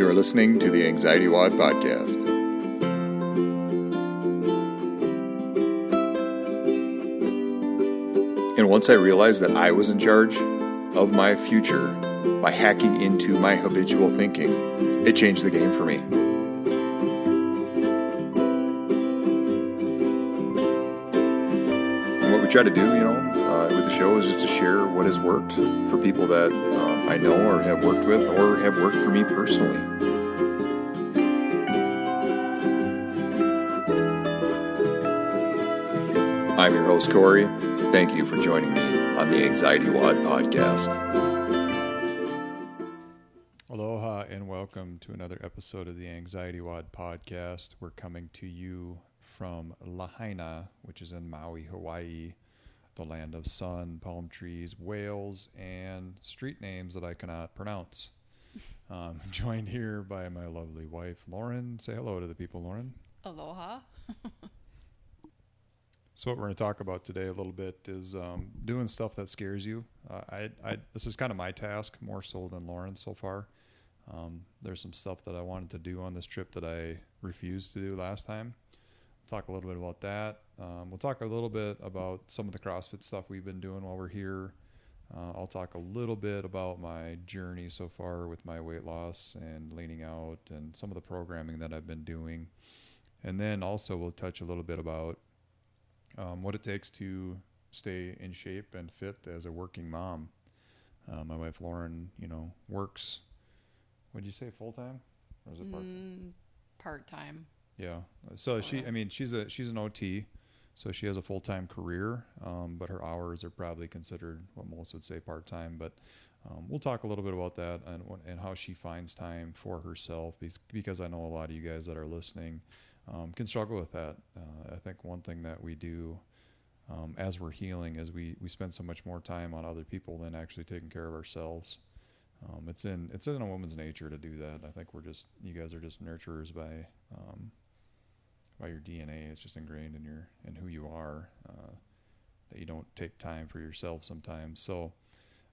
You're listening to the Anxiety WOD Podcast. And once I realized that I was in charge of my future by hacking into my habitual thinking, it changed the game for me. And what we try to do, you know, uh, with the show is just to share what has worked for people that um, I know or have worked with or have worked for me personally. I'm your host, Corey. Thank you for joining me on the Anxiety WOD podcast. Aloha and welcome to another episode of the Anxiety WOD podcast. We're coming to you from Lahaina, which is in Maui, Hawaii, the land of sun, palm trees, whales, and street names that I cannot pronounce. Um, joined here by my lovely wife, Lauren. Say hello to the people, Lauren. Aloha. So what we're going to talk about today a little bit is um, doing stuff that scares you. Uh, I, I, this is kind of my task more so than Lauren's so far. Um, there's some stuff that I wanted to do on this trip that I refused to do last time. We'll talk a little bit about that. Um, we'll talk a little bit about some of the CrossFit stuff we've been doing while we're here. Uh, I'll talk a little bit about my journey so far with my weight loss and leaning out and some of the programming that I've been doing. And then also we'll touch a little bit about um, what it takes to stay in shape and fit as a working mom. Uh, my wife Lauren, you know, works. Would you say full time, or is it part? Mm, part time. Yeah. So she. I mean, she's a she's an OT, so she has a full time career, um, but her hours are probably considered what most would say part time. But um, we'll talk a little bit about that and and how she finds time for herself, because, because I know a lot of you guys that are listening um, can struggle with that. Uh, I think one thing that we do um, as we're healing is we we spend so much more time on other people than actually taking care of ourselves. Um, it's in it's in a woman's nature to do that. I think we're just you guys are just nurturers by um, by your DNA. It's just ingrained in your in who you are uh, that you don't take time for yourself sometimes. So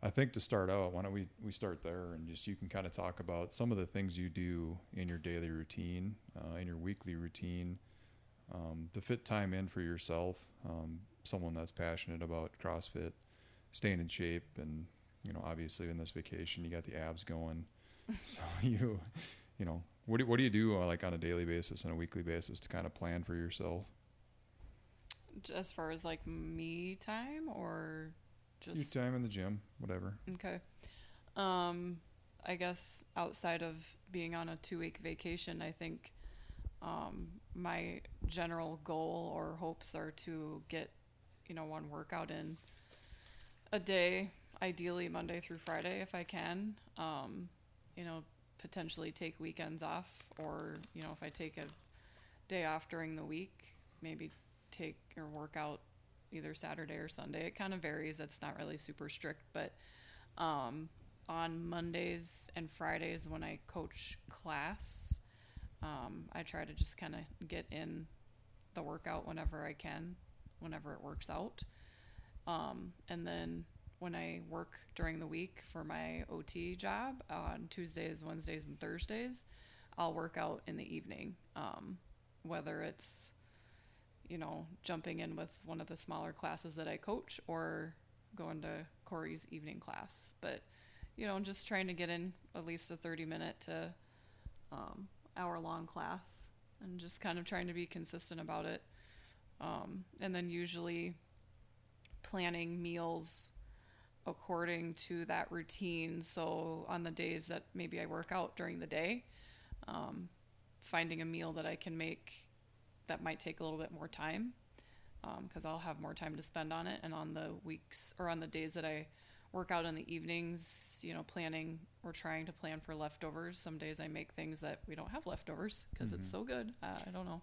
I think to start out, why don't we we start there and just you can kind of talk about some of the things you do in your daily routine, uh, in your weekly routine, um, to fit time in for yourself. Um, someone that's passionate about CrossFit, staying in shape, and you know obviously in this vacation you got the abs going, so you you know what do, what do you do uh, like on a daily basis and a weekly basis to kind of plan for yourself? As far as like me time or just Your time in the gym, whatever. okay. Um, I guess outside of being on a two week vacation, I think um, my general goal or hopes are to get you know one workout in a day, ideally Monday through Friday if I can. Um, you know, potentially take weekends off, or you know, if I take a day off during the week, maybe take or work out either Saturday or Sunday. It kind of varies. It's not really super strict, but um, on Mondays and Fridays when I coach class, um, I try to just kind of get in the workout whenever I can, whenever it works out. Um, and then when I work during the week for my OT job on Tuesdays, Wednesdays, and Thursdays, I'll work out in the evening. Um, whether it's, you know, jumping in with one of the smaller classes that I coach or going to Corey's evening class. But, you know, just trying to get in at least a 30 minute to um, hour long class and just kind of trying to be consistent about it. Um, and then usually planning meals according to that routine. So on the days that maybe I work out during the day, um, finding a meal that I can make that might take a little bit more time because I'll have more time to spend on it. And on the weeks or on the days that I work out in the evenings, you know, planning or trying to plan for leftovers. Some days I make things that we don't have leftovers because it's so good. Uh, I don't know.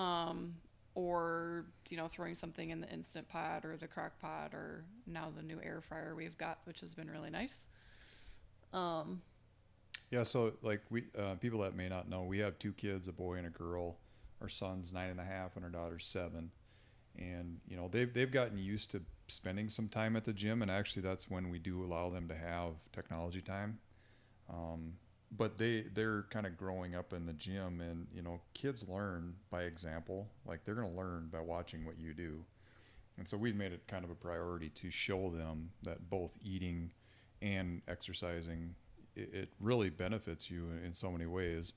Um, or you know throwing something in the instant pot or the crock pot or now the new air fryer we've got which has been really nice um Yeah, so like we uh, people that may not know, we have two kids, a boy and a girl. Our son's nine and a half, and our daughter's seven. And you know they've they've gotten used to spending some time at the gym, and actually that's when we do allow them to have technology time. Um, but they they're kind of growing up in the gym and you know kids learn by example like they're going to learn by watching what you do and so we've made it kind of a priority to show them that both eating and exercising it, really benefits you in so many ways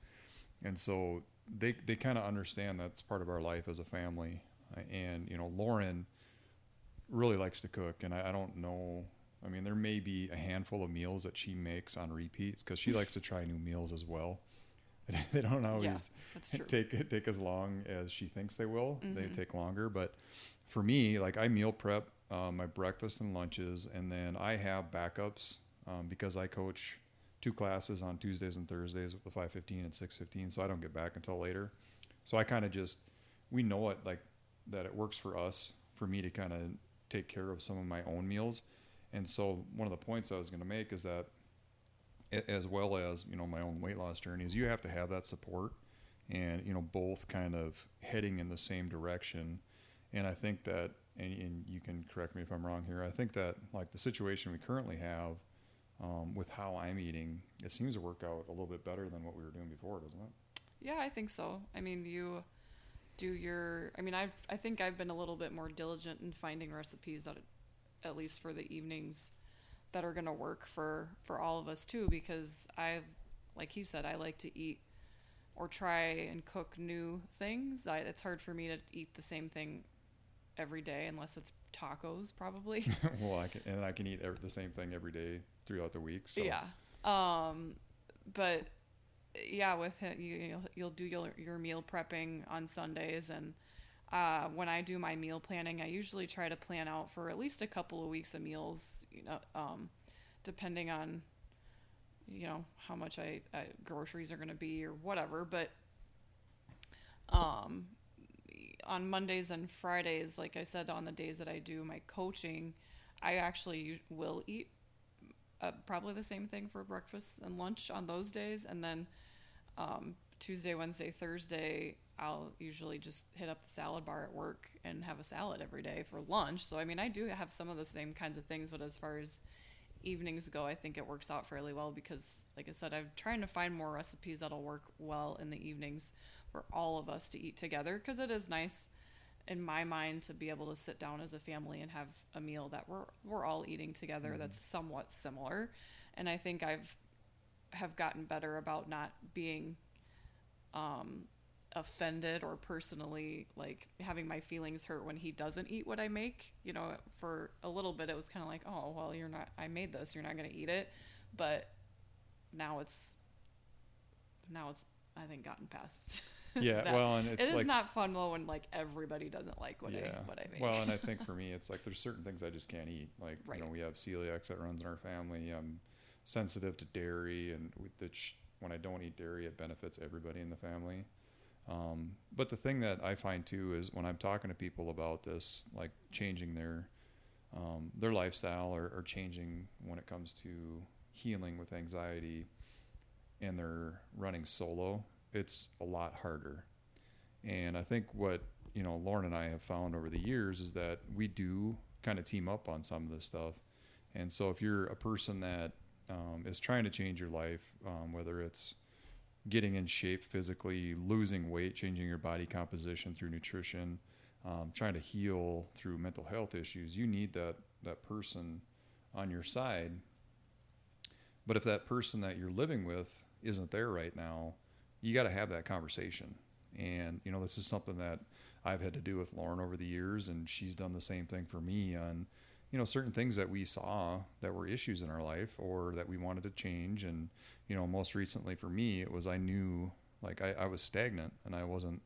and so they they kind of understand that's part of our life as a family Uh, and you know lauren really likes to cook and I, I don't know I mean, there may be a handful of meals that she makes on repeats because she likes to try new meals as well. they don't always true. take take as long as she thinks they will. They Mhm. take longer. But for me, like I meal prep um, my breakfast and lunches, and then I have backups um, because I coach two classes on Tuesdays and Thursdays with the 5:15 and 6:15, so I don't get back until later. So I kind of just we know it like that it works for us for me to kind of take care of some of my own meals. And so one of the points I was going to make is that as well as, you know, my own weight loss journey is you have to have that support and, you know, both kind of heading in the same direction. And I think that, and, and you can correct me if I'm wrong here. I think that like the situation we currently have um, with how I'm eating, it seems to work out a little bit better than what we were doing before, doesn't it? Yeah, I think so. I mean, you do your. I mean, I've. I think I've been a little bit more diligent in finding recipes that, at least for the evenings, that are going to work for for all of us too. Because I, like he said, I like to eat or try and cook new things. I, it's hard for me to eat the same thing every day unless it's tacos, probably. well, I can, and I can eat every, the same thing every day throughout the week. So Yeah. Um, but yeah, with him, you, you'll, you'll do your, your meal prepping on Sundays. And uh, when I do my meal planning, I usually try to plan out for at least a couple of weeks of meals, you know, um, depending on, you know, how much I, I groceries are going to be or whatever. But um, on Mondays and Fridays, like I said, on the days that I do my coaching, I actually will eat uh, probably the same thing for breakfast and lunch on those days, and then um, Tuesday, Wednesday, Thursday, I'll usually just hit up the salad bar at work and have a salad every day for lunch. So I mean, I do have some of the same kinds of things, but as far as evenings go, I think it works out fairly well because, like I said, I'm trying to find more recipes that'll work well in the evenings for all of us to eat together because it is nice in my mind to be able to sit down as a family and have a meal that we're we're all eating together that's somewhat similar. And i think i've have gotten better about not being um offended or personally like having my feelings hurt when he doesn't eat what i make. You know for a little bit it was kind of like oh well you're not i made this you're not going to eat it. But now it's now it's i think gotten past yeah, that. well, and it's it is like not fun though when like everybody doesn't like what I what I make. Well, and I think for me, it's like there's certain things I just can't eat. Like Right. you know, we have celiac that runs in our family. I'm sensitive to dairy, and with the ch- when I don't eat dairy, it benefits everybody in the family. Um, but the thing that I find too is when I'm talking to people about this, like changing their um, their lifestyle or, or changing when it comes to healing with anxiety, and they're running solo, it's a lot harder. And I think what you know Lauren and I have found over the years is that we do kind of team up on some of this stuff. And so if you're a person that um, is trying to change your life, um, whether it's getting in shape physically, losing weight, changing your body composition through nutrition, um, trying to heal through mental health issues, you need that that person on your side. But if that person that you're living with isn't there right now, you got to have that conversation. And you know, this is something that I've had to do with Lauren over the years, and she's done the same thing for me on, you know, certain things that we saw that were issues in our life or that we wanted to change. And you know, most recently for me, it was I knew like I, I was stagnant and I wasn't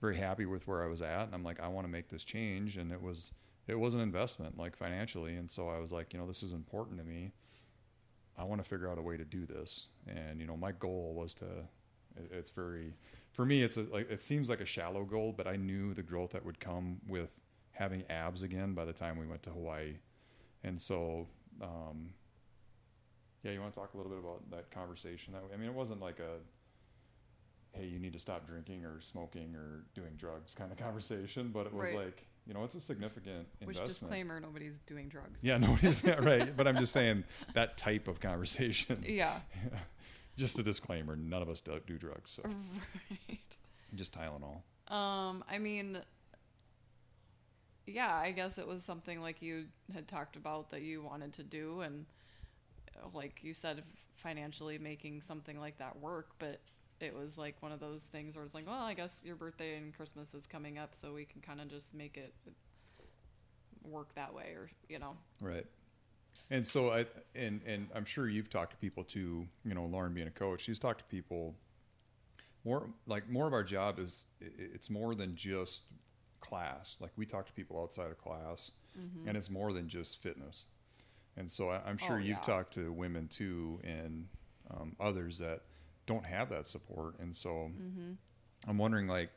very happy with where I was at, and I'm like, I want to make this change, and it was it was an investment like financially, and so I was like, you know, this is important to me. I want to figure out a way to do this, and you know, my goal was to. It- It's very, for me, it's a, like it seems like a shallow goal, but I knew the growth that would come with having abs again by the time we went to Hawaii, and so, um, yeah, you want to talk a little bit about that conversation? That I mean, it wasn't like a, hey, you need to stop drinking or smoking or doing drugs kind of conversation, but it was Right. like, you know, it's a significant Which investment. Which disclaimer: nobody's doing drugs. Yeah, nobody's yeah, right. But I'm just saying that type of conversation. Yeah. Just a disclaimer: none of us do, do drugs, so right. just Tylenol. Um, I mean, yeah, I guess it was something like you had talked about that you wanted to do, and uh, like you said, financially making something like that work, but it was like one of those things where it's like, well, I guess your birthday and Christmas is coming up, so we can kind of just make it work that way, or you know, Right. And so I and and I'm sure you've talked to people too. You know, Lauren being a coach, she's talked to people. More like more of our job is it's more than just class. Like we talk to people outside of class, and it's more than just fitness. And so I, I'm sure Oh, you've yeah. talked to women too, and um, others that don't have that support. And so I'm wondering, like,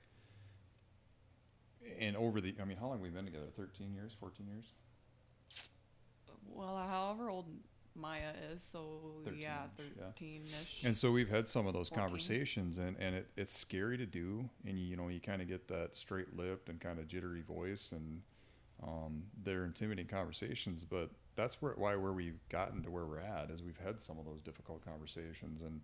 and over the, I mean, how long have we been together? 13 years, 14 years? Well, however old Maya is, so yeah, 13-ish, yeah. thirteen-ish. And so we've had some of those 14. conversations, and, and it, it's scary to do. And you know, you kind of get that straight lipped and kind of jittery voice, and um, they're intimidating conversations. But that's where why where we've gotten to where we're at is we've had some of those difficult conversations. And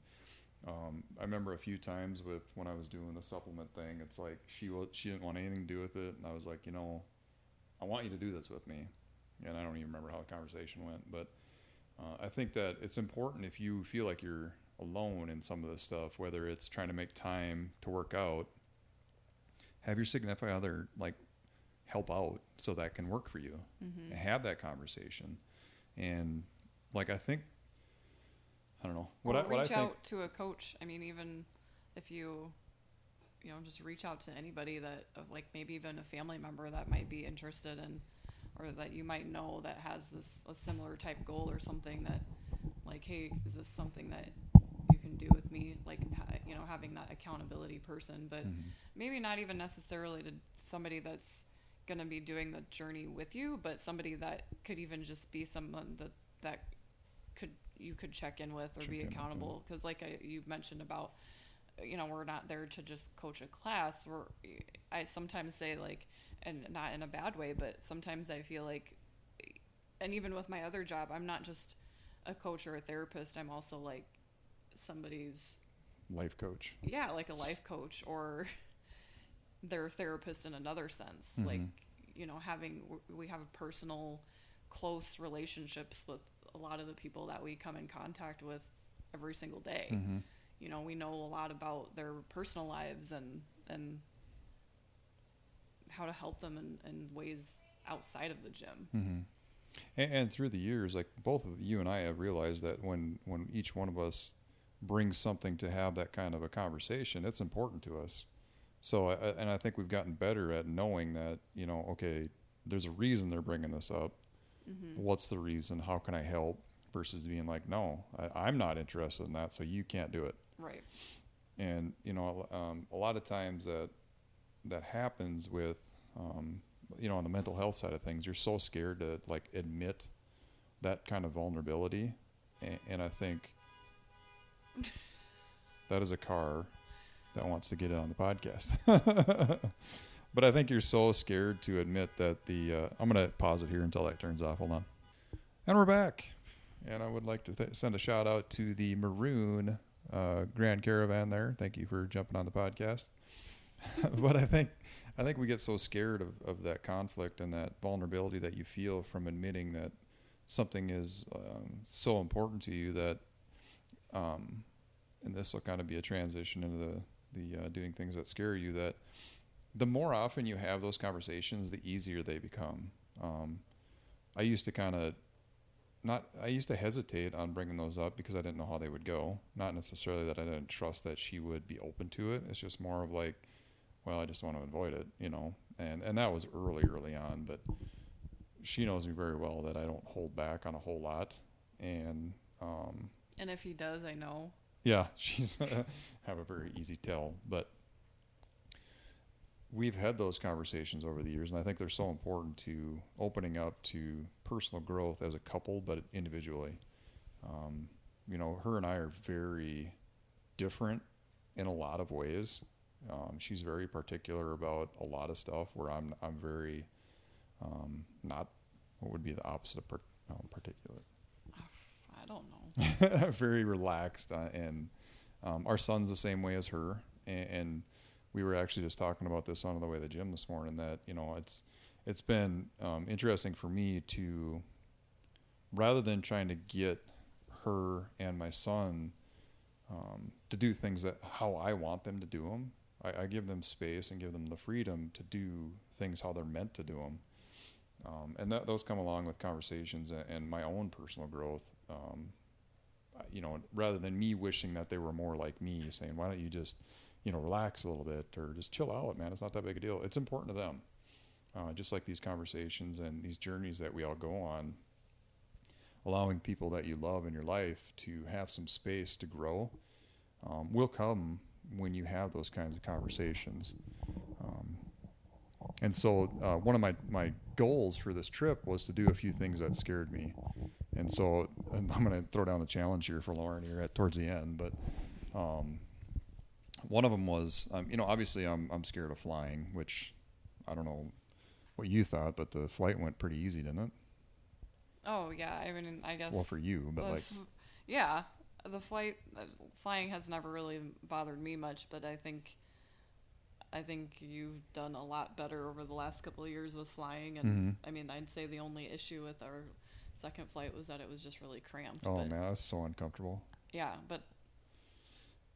um, I remember a few times with when I was doing the supplement thing, it's like she she didn't want anything to do with it, and I was like, you know, I want you to do this with me. And I don't even remember how the conversation went, but uh, I think that it's important if you feel like you're alone in some of this stuff, whether it's trying to make time to work out, have your significant other like help out so that can work for you. Mm-hmm. And have that conversation. And like I think, I don't know what or I what I reach think. out to a coach. I mean, even if you, you know, just reach out to anybody that, of like maybe even a family member that might be interested in, or that you might know that has this a similar type goal or something that, like, hey, is this something that you can do with me? Like, ha- you know, having that accountability person, but Mhm. maybe not even necessarily to somebody that's going to be doing the journey with you, but somebody that could even just be someone that that could you could check in with or Check be in with, yeah. accountable because like I, you mentioned about you know we're not there to just coach a class we're i sometimes say like and not in a bad way but sometimes i feel like and even with my other job i'm not just a coach or a therapist i'm also like somebody's life coach. yeah like a life coach or their therapist in another sense Mhm. like you know having we have personal close relationships with a lot of the people that we come in contact with every single day Mm-hmm. you know we know a lot about their personal lives and and how to help them in, in ways outside of the gym Mm-hmm. And, and through the years, like both of you and I have realized that when when each one of us brings something to have that kind of a conversation, it's important to us. So, I, and I think we've gotten better at knowing that you know, okay, there's a reason they're bringing this up. mm-hmm. What's the reason? How can I help? Versus being like, no, I, I'm not interested in that, so you can't do it right and you know um, a lot of times that that happens with um, you know on the mental health side of things you're so scared to like admit that kind of vulnerability and, and i think that is a car that wants to get in on the podcast but i think you're so scared to admit that the uh, i'm going to pause it here until that turns off hold on and we're back and i would like to th- send a shout out to the maroon uh, Grand Caravan there. Thank you for jumping on the podcast. but I think I think we get so scared of, of that conflict and that vulnerability that you feel from admitting that something is um, so important to you that, um, and this will kind of be a transition into the the uh, doing things that scare you. That the more often you have those conversations, the easier they become. Um, I used to kind of not I used to hesitate on bringing those up because I didn't know how they would go. Not necessarily that I didn't trust that she would be open to it. It's just more of like, well, I just want to avoid it, you know. And and that was early, early on, but she knows me very well that I don't hold back on a whole lot. And um, and if he does i know yeah, she's have a very easy tell, but we've had those conversations over the years, and I think they're so important to opening up to personal growth as a couple, but individually. Um, you know, her and I are very different in a lot of ways. Um, she's very particular about a lot of stuff, where I'm I'm very um, not. What would be the opposite of per, um, particulate? i don't know very relaxed uh, and Um, our son's the same way as her, and, and we were actually just talking about this on the way to the gym this morning. That you know, it's it's been um, interesting for me to rather than trying to get her and my son um, to do things that how I want them to do them. I, I, give them space and give them the freedom to do things how they're meant to do them. Um, and that, those come along with conversations and, and my own personal growth. Um, you know, rather than me wishing that they were more like me, saying, "Why don't you just, you know, relax a little bit or just chill out, man? It's not that big a deal." It's important to them, uh, just like these conversations and these journeys that we all go on. Allowing people that you love in your life to have some space to grow um, will come when you have those kinds of conversations. Um, and so, uh, one of my, my goals for this trip was to do a few things that scared me. And so, and I'm going to throw down a challenge here for Lauren here at towards the end. But um, one of them was, um, you know, obviously I'm I'm scared of flying, which I don't know what you thought, but the flight went pretty easy, didn't it? Oh yeah, I mean, I guess. Well, for you, but like. Yeah, the flight uh, flying has never really bothered me much, but I think I think you've done a lot better over the last couple of years with flying. And mm-hmm. I mean, I'd say the only issue with our second flight was that it was just really cramped. Oh man, I was so uncomfortable. Yeah, but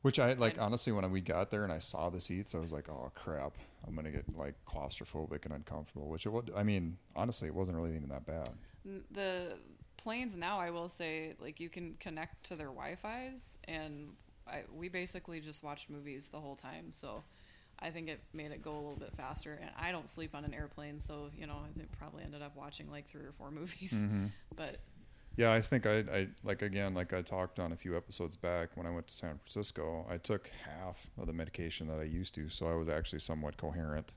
which I like I, honestly when we got there and I saw the seats, I was like, oh crap, I'm gonna get like claustrophobic and uncomfortable. Which it would. I mean, honestly, it wasn't really even that bad. The planes now, I will say, like you can connect to their Wi-Fi's, and I, we basically just watched movies the whole time. So I think it made it go a little bit faster. And I don't sleep on an airplane, so you know I think probably ended up watching like three or four movies. Mm-hmm. But yeah, I think I, I like again, like I talked on a few episodes back when I went to San Francisco. I took half of the medication that I used to, so I was actually somewhat coherent.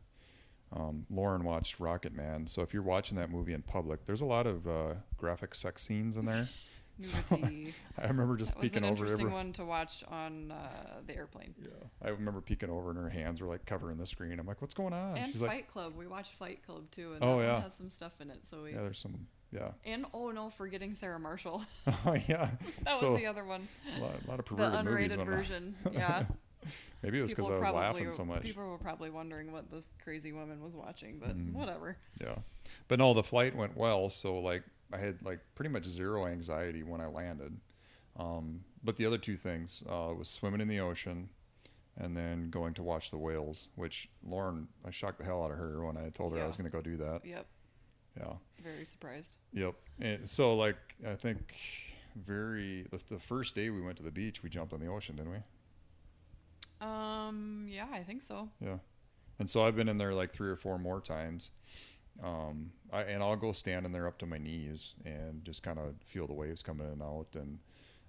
Um, Lauren watched Rocketman, so if you're watching that movie in public, there's a lot of uh, graphic sex scenes in there. So I, remember just that peeking over. It was an interesting one to watch on uh, the airplane. Yeah, I remember peeking over, and her hands were like covering the screen. I'm like, "What's going on?" And She's Fight like, Club. We watched Fight Club too, and oh that yeah, has some stuff in it. So we yeah, there's some yeah. And oh no, forgetting Sarah Marshall. oh yeah, that so, was the other one. A lot, a lot of perverted the unrated movies version. yeah. Maybe it was because I was laughing so much. People were probably wondering what this crazy woman was watching, but mm. whatever. Yeah, but no, the flight went well. So like, I had like pretty much zero anxiety when I landed. Um, but the other two things uh, was swimming in the ocean, and then going to watch the whales. Which Lauren, I shocked the hell out of her when I told her yeah. I was going to go do that. Yep. Yeah. Very surprised. Yep. And so like, I think very the, the first day we went to the beach, we jumped on the ocean, didn't we? Um, yeah, I think so. Yeah. And so I've been in there like three or four more times. Um, I, and I'll go stand in there up to my knees and just kind of feel the waves coming in and out. And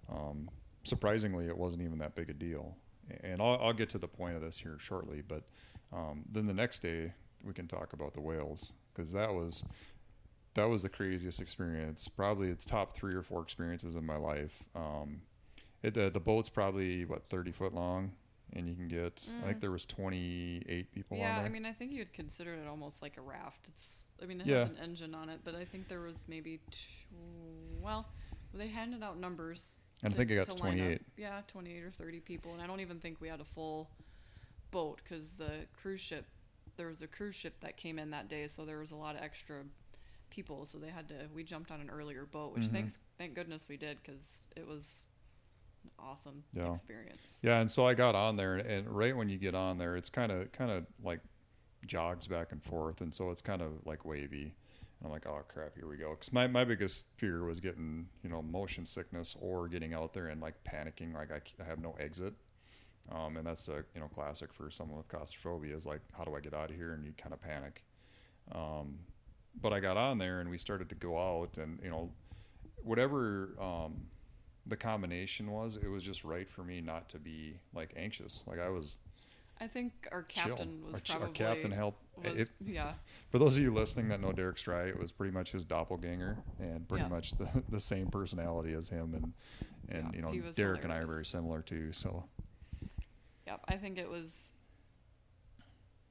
um, surprisingly, it wasn't even that big a deal. And I'll, I'll get to the point of this here shortly. But um, then the next day, we can talk about the whales because that was that was the craziest experience. Probably it's top three or four experiences in my life. Um, it, the, the boat's probably what 30 foot long and you can get mm. I think mm. there was 28 people yeah. I mean, I think you'd consider it almost like a raft. It's I mean, it yeah. has an engine on it, but I think there was maybe two, well, they handed out numbers. And to, I think it got to 28. Yeah, 28 or 30 people, and I don't even think we had a full boat cuz the cruise ship there was a cruise ship that came in that day, so there was a lot of extra people, so they had to we jumped on an earlier boat, which mm-hmm. thanks thank goodness we did cuz it was awesome yeah. experience. Yeah, and so I got on there, and right when you get on there, it's kind of kind of like jogs back and forth, and so it's kind of like wavy. And I'm like, oh crap, here we go. Because my, my biggest fear was getting you know motion sickness or getting out there and like panicking, like I, I have no exit. Um, and that's a you know classic for someone with claustrophobia is like, how do I get out of here? And you kind of panic. Um, but I got on there and we started to go out, and you know, whatever um, the combination was, it was just right for me not to be like anxious. Like I was. I think our captain chill. was our, probably our captain helped. Was, it, yeah. For those of you listening that know Derek Stry, it was pretty much his doppelganger and pretty yeah. much the the same personality as him, and and yeah, you know Derek and I are very similar too. So. Yep, I think it was.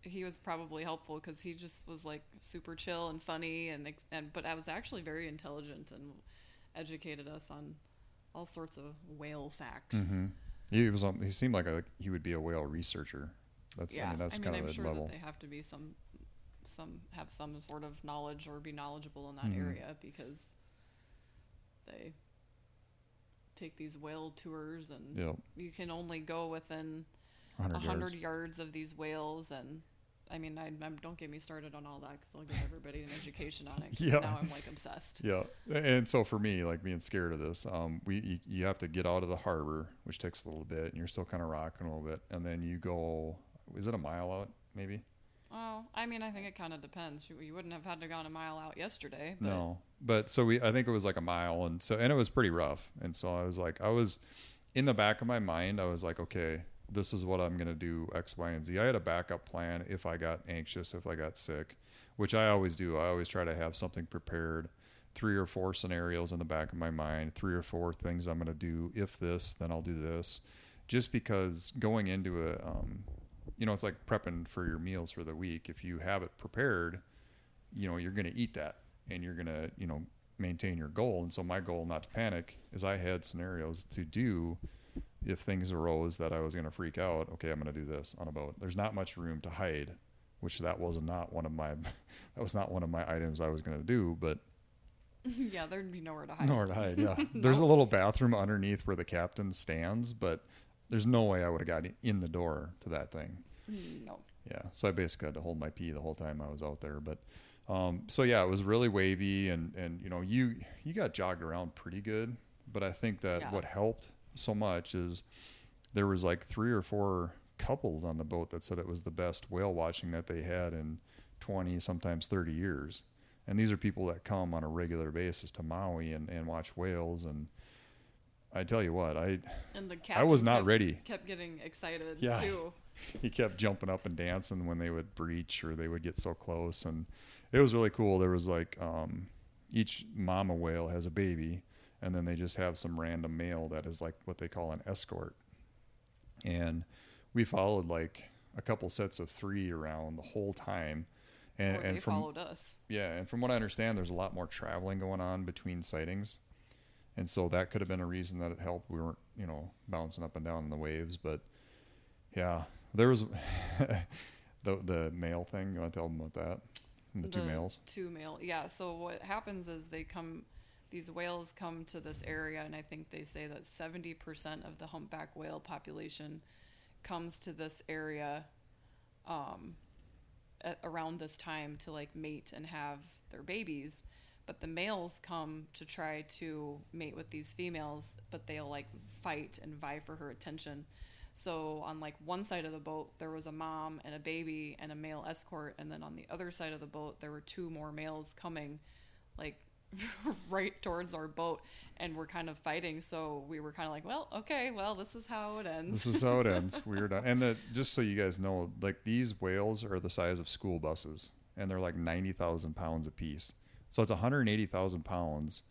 He was probably helpful because he just was like super chill and funny and and but I was actually very intelligent and educated us on all sorts of whale facts. Mm-hmm. He was. On, he seemed like a, he would be a whale researcher. That's. yeah, I mean, that's I mean, kind I'm of the sure level. that they have to be some, some have some sort of knowledge or be knowledgeable in that Mhm. area because they take these whale tours and Yep. you can only go within 100 a hundred yards. yards of these whales and. I mean, I, I'm, don't get me started on all that because I'll give everybody an education on it. Yeah. Now I'm like obsessed. Yeah, and so for me, like being scared of this, um, we you, you have to get out of the harbor, which takes a little bit, and you're still kind of rocking a little bit, and then you go. Is it a mile out? Maybe. Oh, I mean, I think it kind of depends. You, you wouldn't have had to gone a mile out yesterday. But No, but so we. I think it was like a mile, and so and it was pretty rough, and so I was like, I was in the back of my mind, I was like, okay, this is what I'm gonna do X, Y, and Z. I had a backup plan if I got anxious, if I got sick, which I always do. I always try to have something prepared. Three or four scenarios in the back of my mind, three or four things I'm going to do. If this, then I'll do this. Just because going into a, um, you know, it's like prepping for your meals for the week. If you have it prepared, you know, you're going to eat that and you're going to, you know, maintain your goal. And so my goal, not to panic, is I had scenarios to do if things arose that I was going to freak out. Okay, I'm going to do this on a boat. There's not much room to hide, which that was not one of my, that was not one of my items I was going to do, but yeah, there'd be nowhere to hide. nowhere to hide. Yeah, there's a little bathroom underneath where the captain stands, but there's no way I would have gotten in the door to that thing. Mm, No. Yeah, so I basically had to hold my pee the whole time I was out there. But um, so yeah, it was really wavy, and and you know you you got jogged around pretty good. But I think that Yeah. what helped so much is there was like three or four couples on the boat that said it was the best whale watching that they had in 20 sometimes 30 years. And these are people that come on a regular basis to maui and, and watch whales. And i tell you what i And the i was not kept, ready. kept getting excited Yeah. too. he kept jumping up and dancing when they would breach or they would get so close. And it was really cool. There was like um, each mama whale has a baby and then they just have some random male that is like what they call an escort and we followed like a couple sets of three around the whole time and, and they from followed us. yeah, and from what I understand, there's a lot more traveling going on between sightings, and so that could have been a reason that it helped. We weren't, you know, bouncing up and down in the waves, but yeah, there was the the male thing. You want to tell them about that? And the, two males. Two male. Yeah. So what happens is they come. These whales come to this area, and I think they say that seventy percent of the humpback whale population comes to this area um, at, around this time to like mate and have their babies. But the males come to try to mate with these females, but they'll like fight and vie for her attention. So on like one side of the boat there was a mom and a baby and a male escort, and then on the other side of the boat there were two more males coming, like right towards our boat, and we're kind of fighting. So we were kind of like, well, okay, well this is how it ends. This is how it ends. Weird. And the, just so you guys know, like these whales are the size of school buses, and they're like ninety thousand pounds a piece. So it's one hundred eighty thousand pounds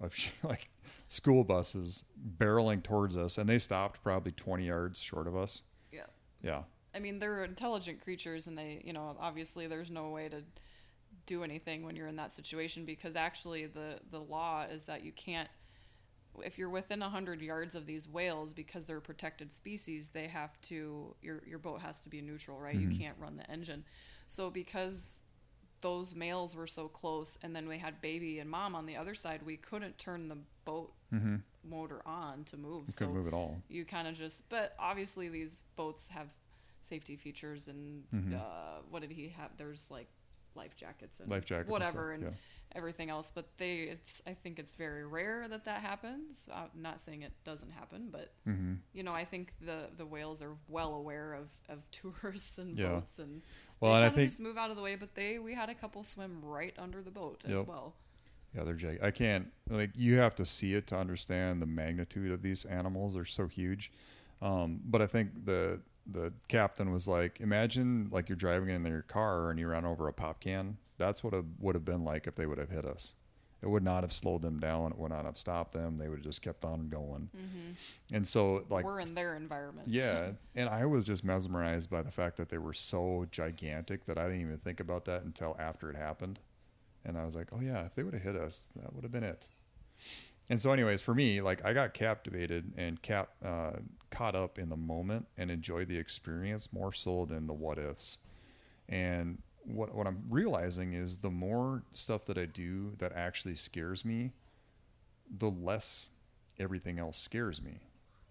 of like school buses barreling towards us, and they stopped probably twenty yards short of us. yeah. Yeah, I mean, they're intelligent creatures, and they, you know, obviously there's no way to do anything when you're in that situation because actually the the law is that you can't if you're within 100 yards of these whales because they're protected species they have to your your boat has to be neutral right Mhm. you can't run the engine so because those males were so close and then we had baby and mom on the other side we couldn't turn the boat mm-hmm. motor on to move you so couldn't move at all. you kind of just but obviously these boats have safety features and Mhm. uh, what did he have there's like life jackets and Life jackets, whatever and, and, everything else but they it's i think it's very rare that that happens i'm not saying it doesn't happen but. Mm-hmm. you know i think the the whales are well aware of of tourists and Yeah. boats and Well, and I think just move out of the way but they we had a couple swim right under the boat as well Yeah, they're jag. I can't like you have to see it to understand the magnitude of these animals. They're so huge. Um, but I think the the captain was like, imagine like you're driving in your car and you run over a pop can. That's what it would have been like if they would have hit us. It would not have slowed them down. It would not have stopped them. They would have just kept on going. mm-hmm. And so like we're in their environment yeah, and I was just mesmerized by the fact that they were so gigantic that I didn't even think about that until after it happened. And I was like, oh yeah, if they would have hit us, that would have been it. And so, anyways, for me, like I got captivated and cap uh, caught up in the moment and enjoyed the experience more so than the what ifs. And what what I'm realizing is the more stuff that I do that actually scares me, the less everything else scares me,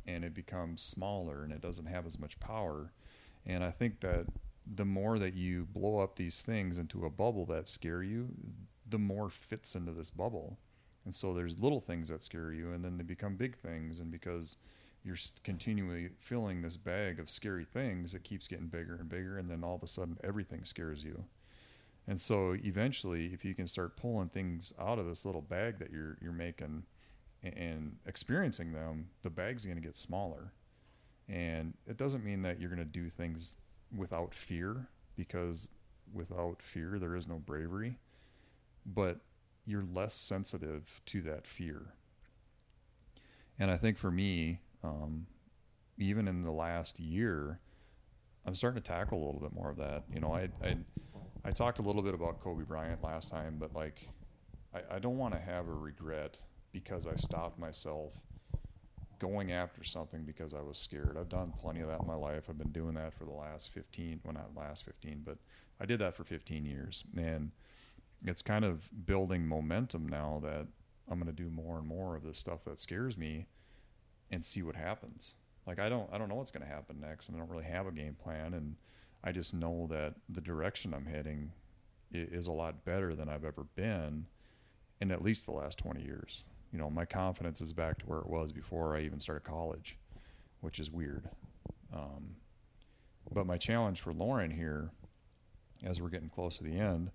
and it becomes smaller and it doesn't have as much power. And I think that the more that you blow up these things into a bubble that scare you, the more fits into this bubble and so there's little things that scare you, and then they become big things. And because you're continually filling this bag of scary things, it keeps getting bigger and bigger. And then all of a sudden, everything scares you. And so eventually, if you can start pulling things out of this little bag that you're you're making and, and experiencing them, the bag's going to get smaller. And it doesn't mean that you're going to do things without fear, because without fear there is no bravery. But you're less sensitive to that fear. And I think for me, um, even in the last year, I'm starting to tackle a little bit more of that. You know, I I, I talked a little bit about Kobe Bryant last time, but like, I, I don't want to have a regret because I stopped myself going after something because I was scared. I've done plenty of that in my life. I've been doing that for the last 15, well, not last 15, but I did that for 15 years. And it's kind of building momentum now that I'm going to do more and more of this stuff that scares me and see what happens. Like I don't I don't know what's going to happen next and I don't really have a game plan and I just know that the direction I'm heading is a lot better than I've ever been in at least the last 20 years. You know, my confidence is back to where it was before I even started college, which is weird. Um, but my challenge for Lauren here, as we're getting close to the end,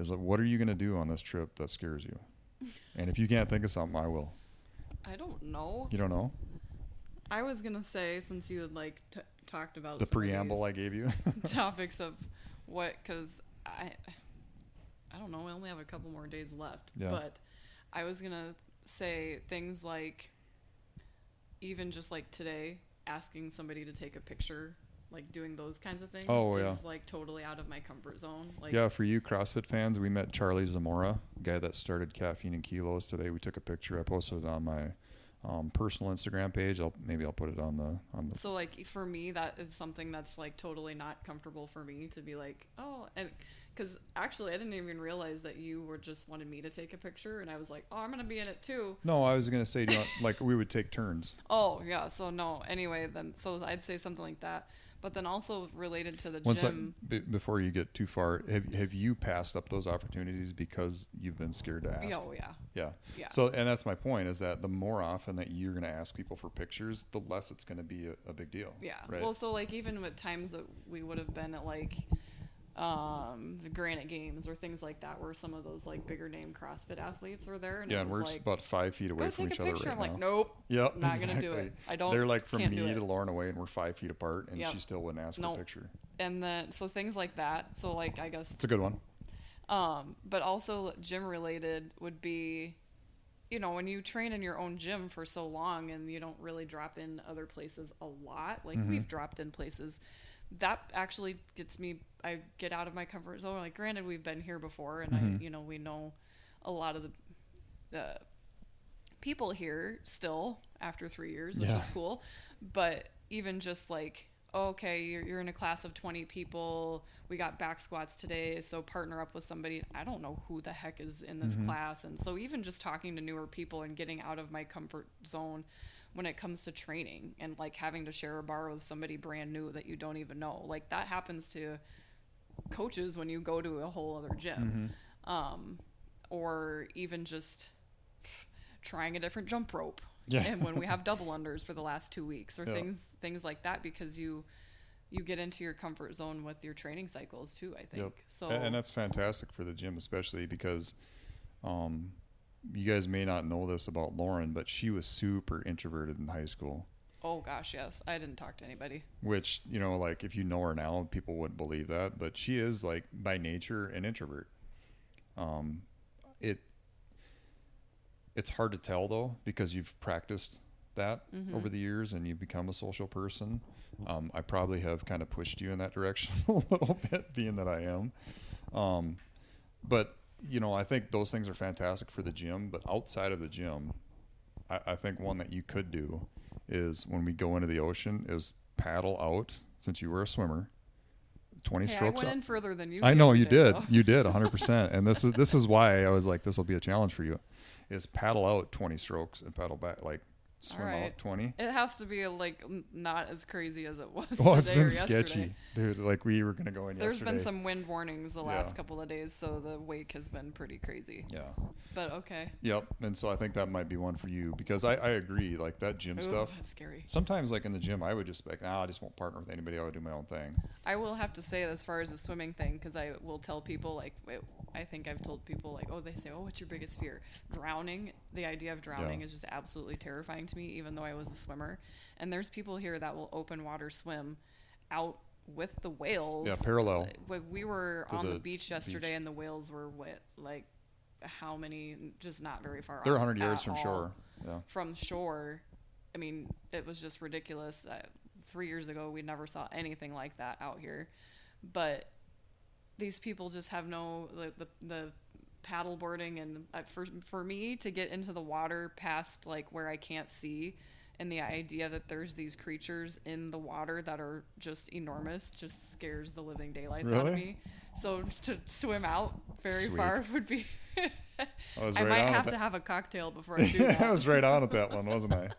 is like, what are you going to do on this trip that scares you? And if you can't think of something, I will. I don't know. You don't know? I was gonna say since you had like t- talked about the preamble I gave you, topics of what because I I don't know. We only have a couple more days left, yeah. but I was gonna say things like even just like today asking somebody to take a picture like doing those kinds of things oh, is yeah. like totally out of my comfort zone. Like Yeah, for you CrossFit fans, we met Charlie Zamora, guy that started caffeine and kilos today. We took a picture. I posted it on my um, personal Instagram page. I'll maybe I'll put it on the on the So like for me that is something that's like totally not comfortable for me to be like, "Oh, and because actually I didn't even realize that you were just wanted me to take a picture, and I was like, oh, I'm gonna be in it too. No, I was gonna say you know, like we would take turns. Oh yeah, so no. Anyway, then so I'd say something like that. But then also related to the One gym. b- before you get too far, have have you passed up those opportunities because you've been scared to ask? Oh yeah. Yeah. Yeah. So and that's my point is that the more often that you're going to ask people for pictures, the less it's going to be a, a, big deal. Yeah. Right? Well, so like even with times that we would have been at like um, the Granite Games or things like that, where some of those like bigger name CrossFit athletes were there. And yeah, and we're like, about five feet away from each other right I'm now. like, nope. Yep. Not exactly. gonna do it. I don't. They're like from me to Lauren away, and we're five feet apart, and yep. she still wouldn't ask nope. for a picture. And then so things like that. So like I guess it's a good one. Um, but also gym related would be you know, when you train in your own gym for so long and you don't really drop in other places a lot, like mm-hmm. we've dropped in places that actually gets me I get out of my comfort zone. Like granted we've been here before and mm-hmm. I you know, we know a lot of the the people here still after 3 years, which yeah. is cool. But even just like okay, you're, you're in a class of 20 people. We got back squats today, so partner up with somebody. I don't know who the heck is in this mm-hmm. class. And so, even just talking to newer people and getting out of my comfort zone when it comes to training and like having to share a bar with somebody brand new that you don't even know. Like that happens to coaches when you go to a whole other gym. Mm-hmm. Um, or even just trying a different jump rope. Yeah. and when we have double unders for the last two weeks or yeah. things things like that because you you get into your comfort zone with your training cycles too, I think. Yep. So and that's fantastic for the gym especially because um, you guys may not know this about Lauren, but she was super introverted in high school. Oh gosh, yes. I didn't talk to anybody. Which, you know, like if you know her now, people wouldn't believe that, but she is like by nature an introvert. Um it it's hard to tell though because you've practiced that mm-hmm. over the years and you've become a social person. Um, I probably have kind of pushed you in that direction a little bit, being that I am. Um, but you know, I think those things are fantastic for the gym, but outside of the gym, I, I think one that you could do is when we go into the ocean is paddle out since you were a swimmer. Twenty Hey, I strokes. went out. in further than you. I know you did. though. You did 100%. and this is this is why I was like this will be a challenge for you. Is paddle out 20 strokes and paddle back like swim right. out 20. It has to be like not as crazy as it was Oh, it's been or yesterday. sketchy, dude. Like we were gonna go in There's yesterday. been some wind warnings the last Yeah. couple of days, so the wake has been pretty crazy. Yeah. But okay. Yep. And so I think that might be one for you because I, I agree. Like that gym Ooh, stuff. That's scary. Sometimes, like in the gym, I would just be like, nah, I just won't partner with anybody. I would do my own thing. I will have to say, as far as the swimming thing, because I will tell people, like, I think I've told people, like, oh, they say, oh, what's your biggest fear? Drowning. The idea of drowning Yeah. is just absolutely terrifying to me, even though I was a swimmer. And there's people here that will open water swim out with the whales. Yeah, parallel. We were on the, the beach yesterday, beach. and the whales were what, like, how many? Just not very far. They're off 100 yards from shore. Yeah. from shore. I mean, it was just ridiculous. Uh, three years ago, we never saw anything like that out here. But these people just have no the the, the paddle boarding and uh, for for me to get into the water past like where I can't see and the idea that there's these creatures in the water that are just enormous just scares the living daylights out of me. So to swim out very Sweet. far would be I was I right might on have to that. have a cocktail before I do that. I was right on with that one, wasn't I?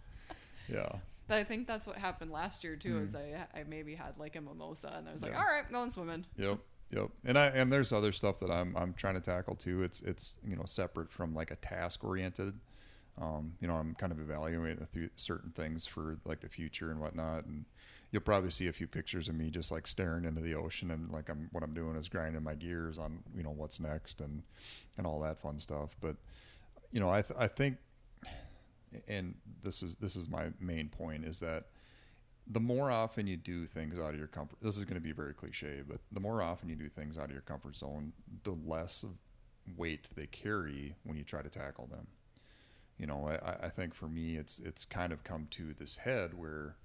Yeah. But I think that's what happened last year too. Mm. Is I I maybe had like a mimosa and I was like, Yeah. all right, going swimming. Yep. Yep. And I and there's other stuff that I'm I'm trying to tackle too. It's it's you know separate from like a task oriented. Um, you know, I'm kind of evaluating a few certain things for like the future and whatnot. And you'll probably see a few pictures of me just like staring into the ocean and like I'm what I'm doing is grinding my gears on you know what's next and and all that fun stuff. But you know, I th- I think, and this is this is my main point is that the more often you do things out of your comfort this is going to be very cliche but the more often you do things out of your comfort zone the less weight they carry when you try to tackle them. You know I, I think for me it's it's kind of come to this head where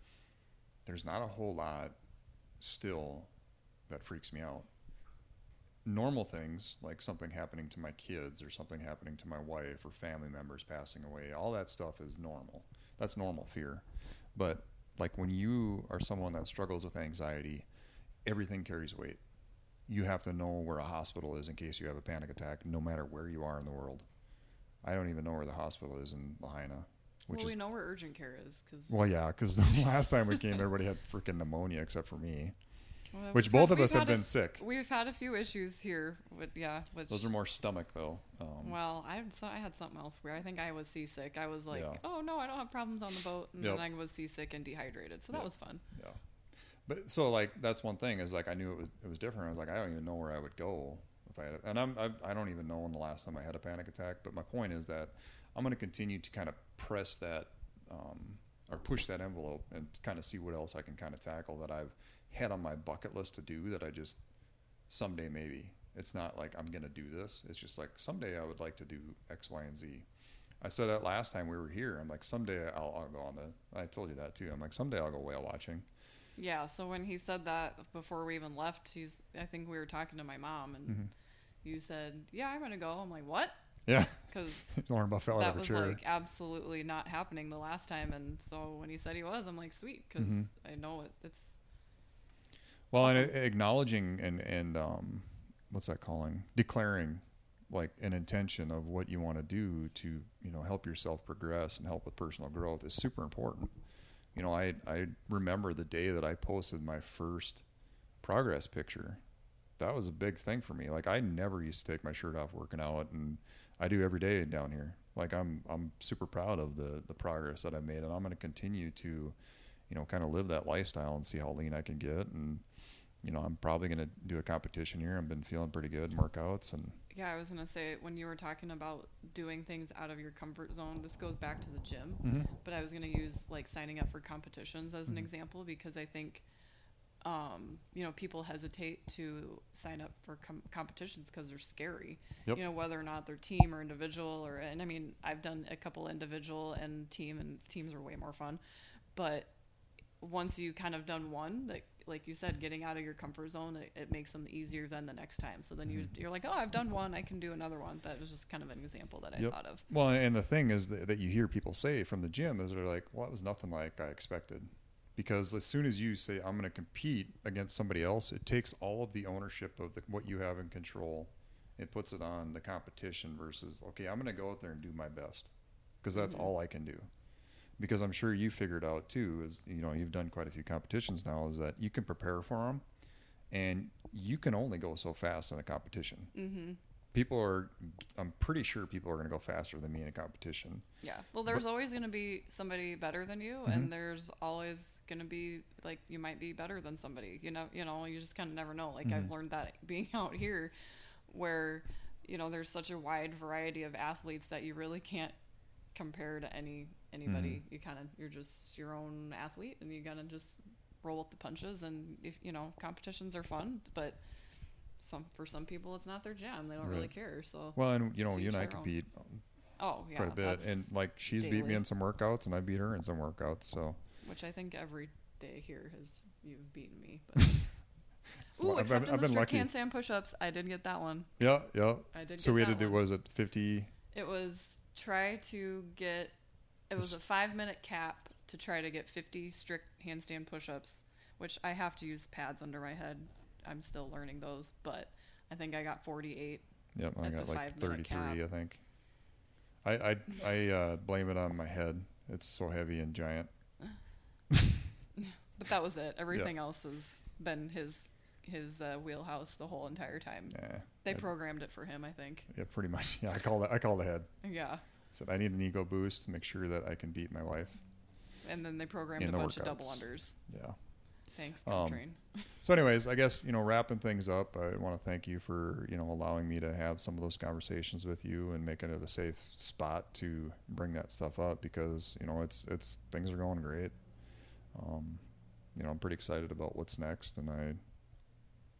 there's not a whole lot still that freaks me out. Normal things like something happening to my kids or something happening to my wife or family members passing away all that stuff is normal. That's normal fear. But like when you are someone that struggles with anxiety everything carries weight. You have to know where a hospital is in case you have a panic attack no matter where you are in the world. I don't even know where the hospital is in lahaina which well, is we know where urgent care is because well yeah because the last time we came everybody had freaking pneumonia except for me which both of us have been sick We've had a few issues here. With yeah, which those are more stomach though um, well, I had so I had something else where I think I was seasick. I was like, Yeah. oh no, I don't have problems on the boat, and Yep. then I was seasick and dehydrated. So that Yep. was fun. Yeah. But so like that's one thing is like I knew it was it was different. I was like I don't even know where I would go if I had, a, and I'm I, I don't even know when the last time I had a panic attack. But my point is that I'm going to continue to kind of press that um, or push that envelope and kind of see what else I can kind of tackle that I've had on my bucket list to do that I just someday maybe. It's not like I'm going to do this. It's just like someday I would like to do X, Y, and Z. I said that last time we were here. I'm like someday I'll, I'll go on the. I told you that too. I'm like someday I'll go whale watching. Yeah. So when he said that before we even left, he's I think we were talking to my mom, and Mm-hmm. you said, yeah, I'm gonna go. I'm like, what? Yeah. Because Lauren Buff fell out that was like absolutely not happening the last time and so when he said he was i'm like sweet because Mhm. i know it, it's well, awesome. a- acknowledging and and um, what's that calling? Declaring like an intention of what you want to do to you know help yourself progress and help with personal growth is super important. You know, I I remember the day that I posted my first progress picture. That was a big thing for me. Like I never used to take my shirt off working out, and I do every day down here. Like I'm I'm super proud of the the progress that I made, and I'm going to continue to, you know, kind of live that lifestyle and see how lean I can get. And you know, I'm probably going to do a competition here. I've been feeling pretty good in workouts, and yeah i was gonna say when you were talking about doing things out of your comfort zone this goes back to the gym Mhm. but i was gonna use like signing up for competitions as an Mhm. example because i think um, you know people hesitate to sign up for com- competitions because they're scary Yep. you know whether or not they're team or individual or and i mean i've done a couple individual and team and teams are way more fun but once you kind of done one, like like you said, getting out of your comfort zone, it, it makes them easier than the next time. So then you Mm-hmm. you're like, oh, I've done one, I can do another one. That was just kind of an example that I Yep. thought of. Well, and the thing is that, that you hear people say from the gym is they're like, well, it was nothing like I expected. Because as soon as you say, I'm going to compete against somebody else, it takes all of the ownership of the, what you have in control. It puts it on the competition versus, okay, I'm going to go out there and do my best because that's Mhm. all I can do. Because I'm sure you figured out too, is, you know, you've done quite a few competitions now, is that you can prepare for them and you can only go so fast in a competition. Mm-hmm. People are, I'm pretty sure people are going to go faster than me in a competition. Yeah. Well, there's always going to be somebody better than you, Mhm. and there's always going to be like you might be better than somebody. You know, you know, you just kind of never know. Like I've Mhm. learned that being out here, where you know there's such a wide variety of athletes that you really can't compare to any anybody. You kind of you're just your own athlete, and you gotta just roll with the punches. And if you know competitions are fun, but some for some people it's not their jam. They don't really care. So Well, and you know, you and I own. compete um, oh yeah, quite a bit, and like she's beat me in some workouts, and I beat her in some workouts. So which I think every day here has you've beaten me. But ooh, I've, except I've in the been strict lucky. handstand push-ups, I did get that one. Yeah, yeah. I did. So we had to do one. what is it, fifty? It was try to get. It was a five-minute cap to try to get 50 strict handstand push-ups, which I have to use pads under my head. I'm still learning those, but I think I got 48. Yep, I got the like thirty-three, cap. I think. I I I uh, blame it on my head. It's so heavy and giant. But that was it. Everything else has been his his uh, wheelhouse the whole entire time. Yeah, They I- programmed it for him, I think. yeah, pretty much. Yeah, I call that. I call the head. Yeah. Said I need an ego boost to make sure that I can beat my wife. And then they programmed a the bunch of double unders. Yeah. Thanks, Um, So, anyways, I guess you know, wrapping things up, I want to thank you for you know allowing me to have some of those conversations with you and making it a safe spot to bring that stuff up because you know it's it's things are going great. Um, you know, I'm pretty excited about what's next, and I,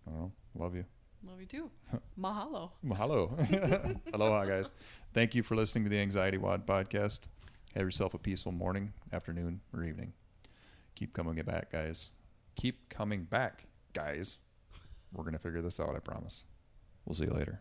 I don't know, love you. Love you too. Mahalo. Mahalo, aloha, guys. Thank you for listening to the Anxiety WOD podcast. Have yourself a peaceful morning, afternoon, or evening. Keep coming back, guys. Keep coming back, guys. We're going to figure this out, I promise. We'll see you later.